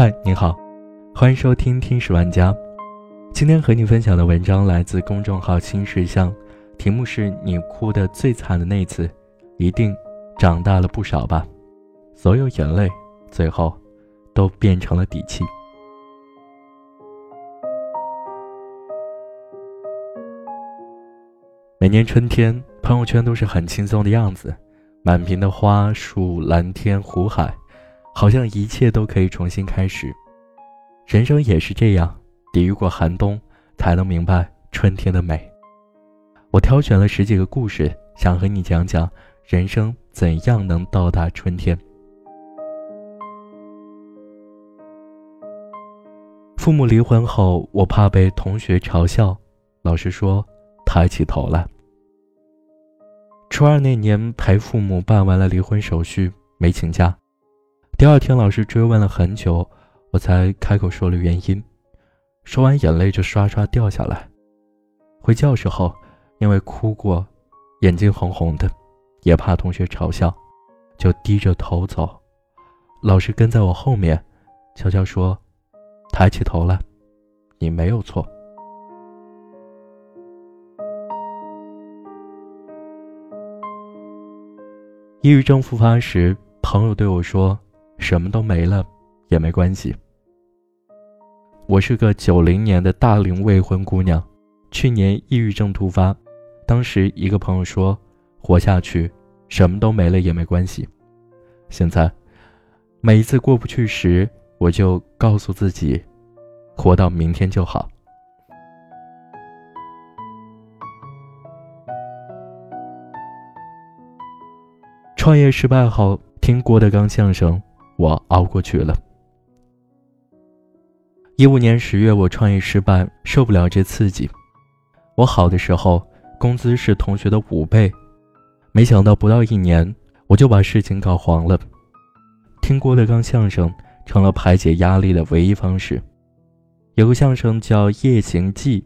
嗨，你好，欢迎收听《听史玩家》。今天和你分享的文章来自公众号“新事项”，题目是你哭的最惨的那次，一定长大了不少吧？所有眼泪最后都变成了底气。每年春天，朋友圈都是很轻松的样子，满屏的花树、蓝天、湖海。好像一切都可以重新开始，人生也是这样，抵御过寒冬，才能明白春天的美。我挑选了十几个故事，想和你讲讲人生怎样能到达春天。父母离婚后，我怕被同学嘲笑，老师说抬起头来。初二那年，陪父母办完了离婚手续，没请假。第二天，老师追问了很久，我才开口说了原因。说完，眼泪就刷刷掉下来。回教室后，因为哭过，眼睛红红的，也怕同学嘲笑，就低着头走。老师跟在我后面，悄悄说：“抬起头来，你没有错。”抑郁症复发时，朋友对我说。什么都没了，也没关系。我是个九零年的大龄未婚姑娘，去年抑郁症突发，当时一个朋友说：“活下去，什么都没了也没关系。”现在，每一次过不去时，我就告诉自己，活到明天就好。创业失败后，听郭德纲相声。我熬过去了。一五年十月，我创业失败，受不了这刺激。我好的时候，工资是同学的五倍，没想到不到一年，我就把事情搞黄了。听郭德纲相声成了排解压力的唯一方式。有个相声叫《夜行记》，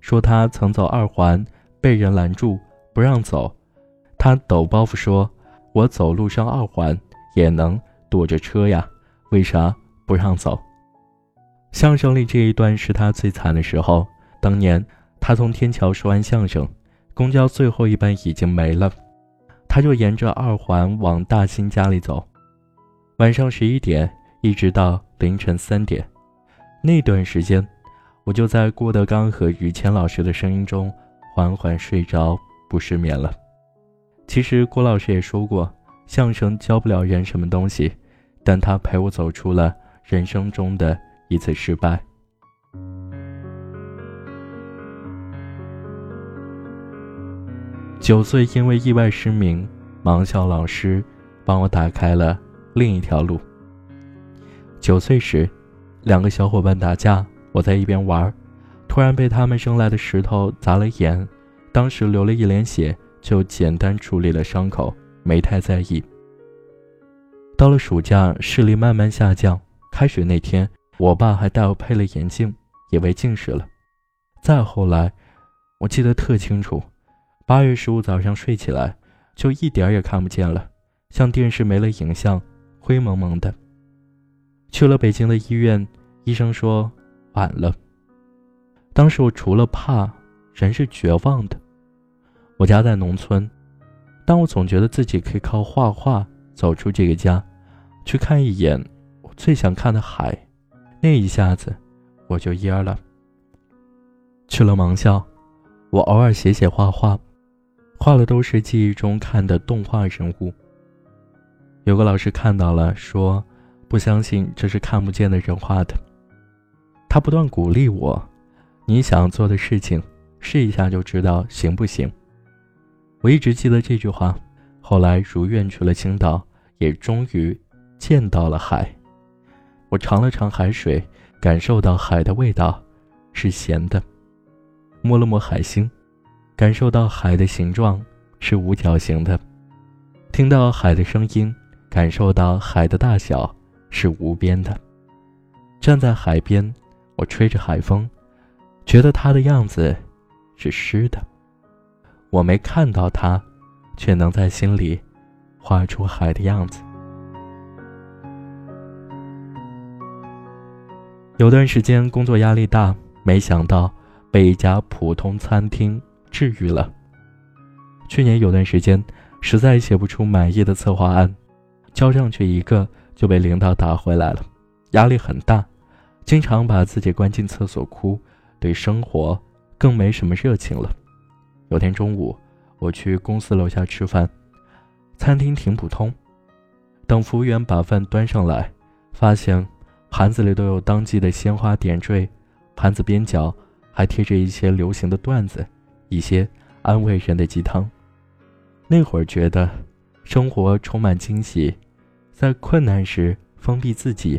说他曾走二环，被人拦住不让走，他抖包袱说：“我走路上二环也能。”躲着车呀，为啥不让走？相声里这一段是他最惨的时候。当年他从天桥说完相声，公交最后一班已经没了，他就沿着二环往大兴家里走。晚上十一点一直到凌晨三点，那段时间，我就在郭德纲和于谦老师的声音中缓缓睡着，不失眠了。其实郭老师也说过，相声教不了人什么东西。但他陪我走出了人生中的一次失败。九岁因为意外失明，盲校老师帮我打开了另一条路。九岁时，两个小伙伴打架，我在一边玩，突然被他们扔来的石头砸了眼，当时流了一脸血，就简单处理了伤口，没太在意。到了暑假，视力慢慢下降。开学那天，我爸还带我配了眼镜，以为近视了。再后来，我记得特清楚，八月十五早上睡起来，就一点也看不见了，像电视没了影像，灰蒙蒙的。去了北京的医院，医生说晚了。当时我除了怕，人是绝望的。我家在农村，但我总觉得自己可以靠画画走出这个家。去看一眼我最想看的海，那一下子我就蔫了。去了盲校，我偶尔写写画画，画的都是记忆中看的动画人物。有个老师看到了，说不相信这是看不见的人画的。他不断鼓励我：“你想做的事情，试一下就知道行不行。”我一直记得这句话。后来如愿去了青岛，也终于。见到了海，我尝了尝海水，感受到海的味道，是咸的。摸了摸海星，感受到海的形状是五角形的。听到海的声音，感受到海的大小是无边的。站在海边，我吹着海风，觉得它的样子是湿的。我没看到它，却能在心里画出海的样子。有段时间工作压力大，没想到被一家普通餐厅治愈了。去年有段时间实在写不出满意的策划案，交上去一个就被领导打回来了，压力很大，经常把自己关进厕所哭，对生活更没什么热情了。有天中午，我去公司楼下吃饭，餐厅挺普通。等服务员把饭端上来，发现盘子里都有当季的鲜花点缀，盘子边角还贴着一些流行的段子，一些安慰人的鸡汤。那会儿觉得生活充满惊喜，在困难时封闭自己，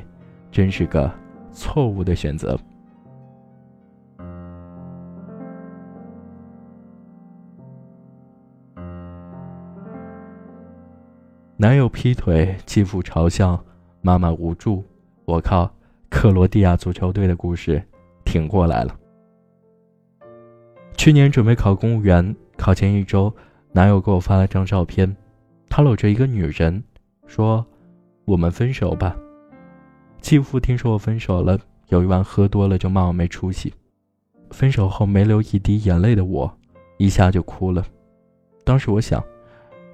真是个错误的选择。男友劈腿，继父嘲笑，妈妈无助，我靠！克罗地亚足球队的故事挺过来了。去年准备考公务员，考前一周，男友给我发了张照片，他搂着一个女人，说：“我们分手吧。”继父听说我分手了，有一晚喝多了就骂我没出息。分手后没流一滴眼泪的我，一下就哭了。当时我想。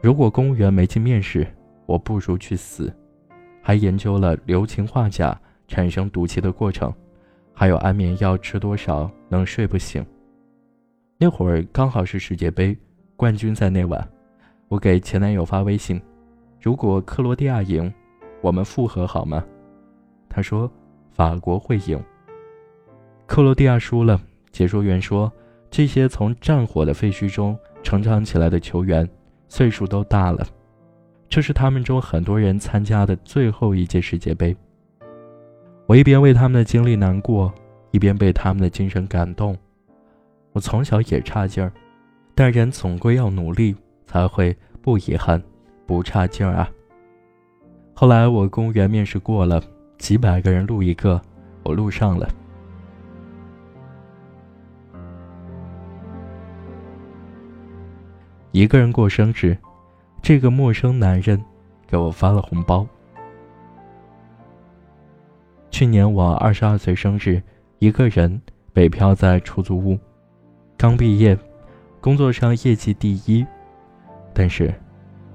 如果公务员没进面试，我不如去死。还研究了硫氰化钾产生毒气的过程，还有安眠药吃多少能睡不醒。那会儿刚好是世界杯，冠军在那晚，我给前男友发微信：“如果克罗地亚赢，我们复合好吗？”他说：“法国会赢。”克罗地亚输了，解说员说：“这些从战火的废墟中成长起来的球员。”岁数都大了，这是他们中很多人参加的最后一届世界杯。我一边为他们的经历难过，一边被他们的精神感动。我从小也差劲儿，但人总归要努力，才会不遗憾、不差劲儿啊。后来我公务员面试过了，几百个人录一个，我录上了。一个人过生日，这个陌生男人给我发了红包。去年我二十二岁生日，一个人北漂在出租屋，刚毕业，工作上业绩第一，但是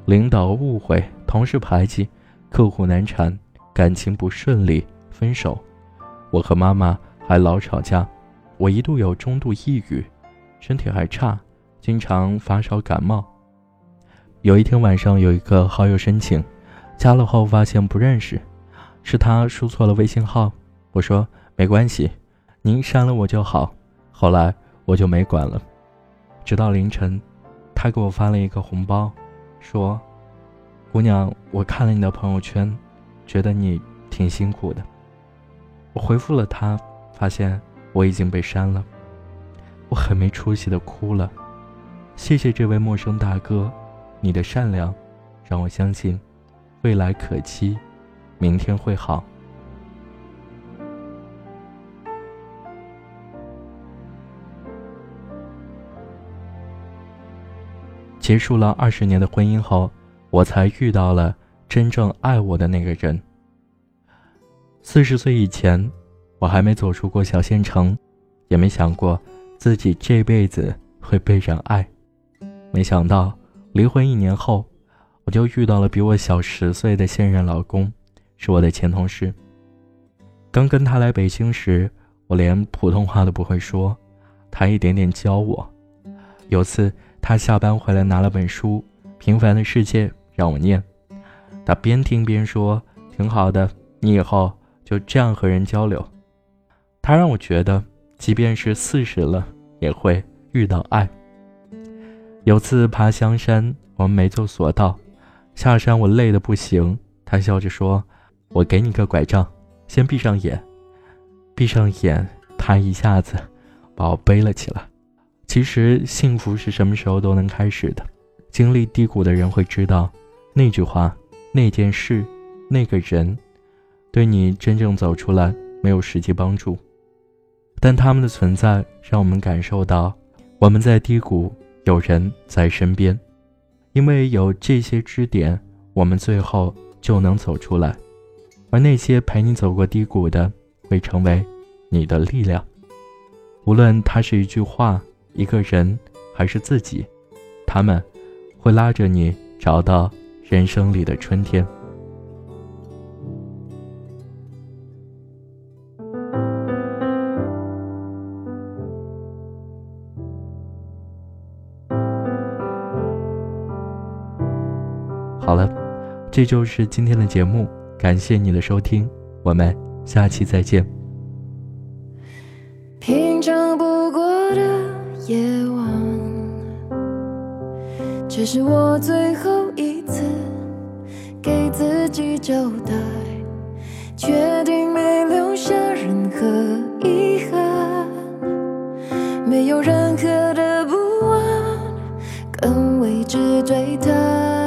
领导误会，同事排挤，客户难缠，感情不顺利，分手，我和妈妈还老吵架，我一度有中度抑郁，身体还差。经常发烧感冒。有一天晚上，有一个好友申请，加了后发现不认识，是他输错了微信号。我说没关系，您删了我就好。后来我就没管了。直到凌晨，他给我发了一个红包，说：“姑娘，我看了你的朋友圈，觉得你挺辛苦的。”我回复了他，发现我已经被删了。我很没出息的哭了。谢谢这位陌生大哥，你的善良让我相信未来可期，明天会好。结束了二十年的婚姻后，我才遇到了真正爱我的那个人。四十岁以前，我还没走出过小县城，也没想过自己这辈子会被人爱。没想到离婚一年后，我就遇到了比我小十岁的现任老公，是我的前同事。刚跟他来北京时，我连普通话都不会说，他一点点教我。有次他下班回来拿了本书《平凡的世界》让我念，他边听边说：“挺好的，你以后就这样和人交流。”他让我觉得，即便是四十了，也会遇到爱。有次爬香山，我们没走索道，下山我累得不行。他笑着说：“我给你个拐杖，先闭上眼。”闭上眼，他一下子把我背了起来。其实幸福是什么时候都能开始的。经历低谷的人会知道，那句话、那件事、那个人，对你真正走出来没有实际帮助，但他们的存在让我们感受到我们在低谷。有人在身边，因为有这些支点，我们最后就能走出来。而那些陪你走过低谷的，会成为你的力量。无论它是一句话、一个人，还是自己，他们会拉着你找到人生里的春天。这就是今天的节目，感谢你的收听，我们下期再见。平常不过的夜晚，这是我最后一次给自己交代，决定没留下任何遗憾，没有任何的不安，更未知对谈。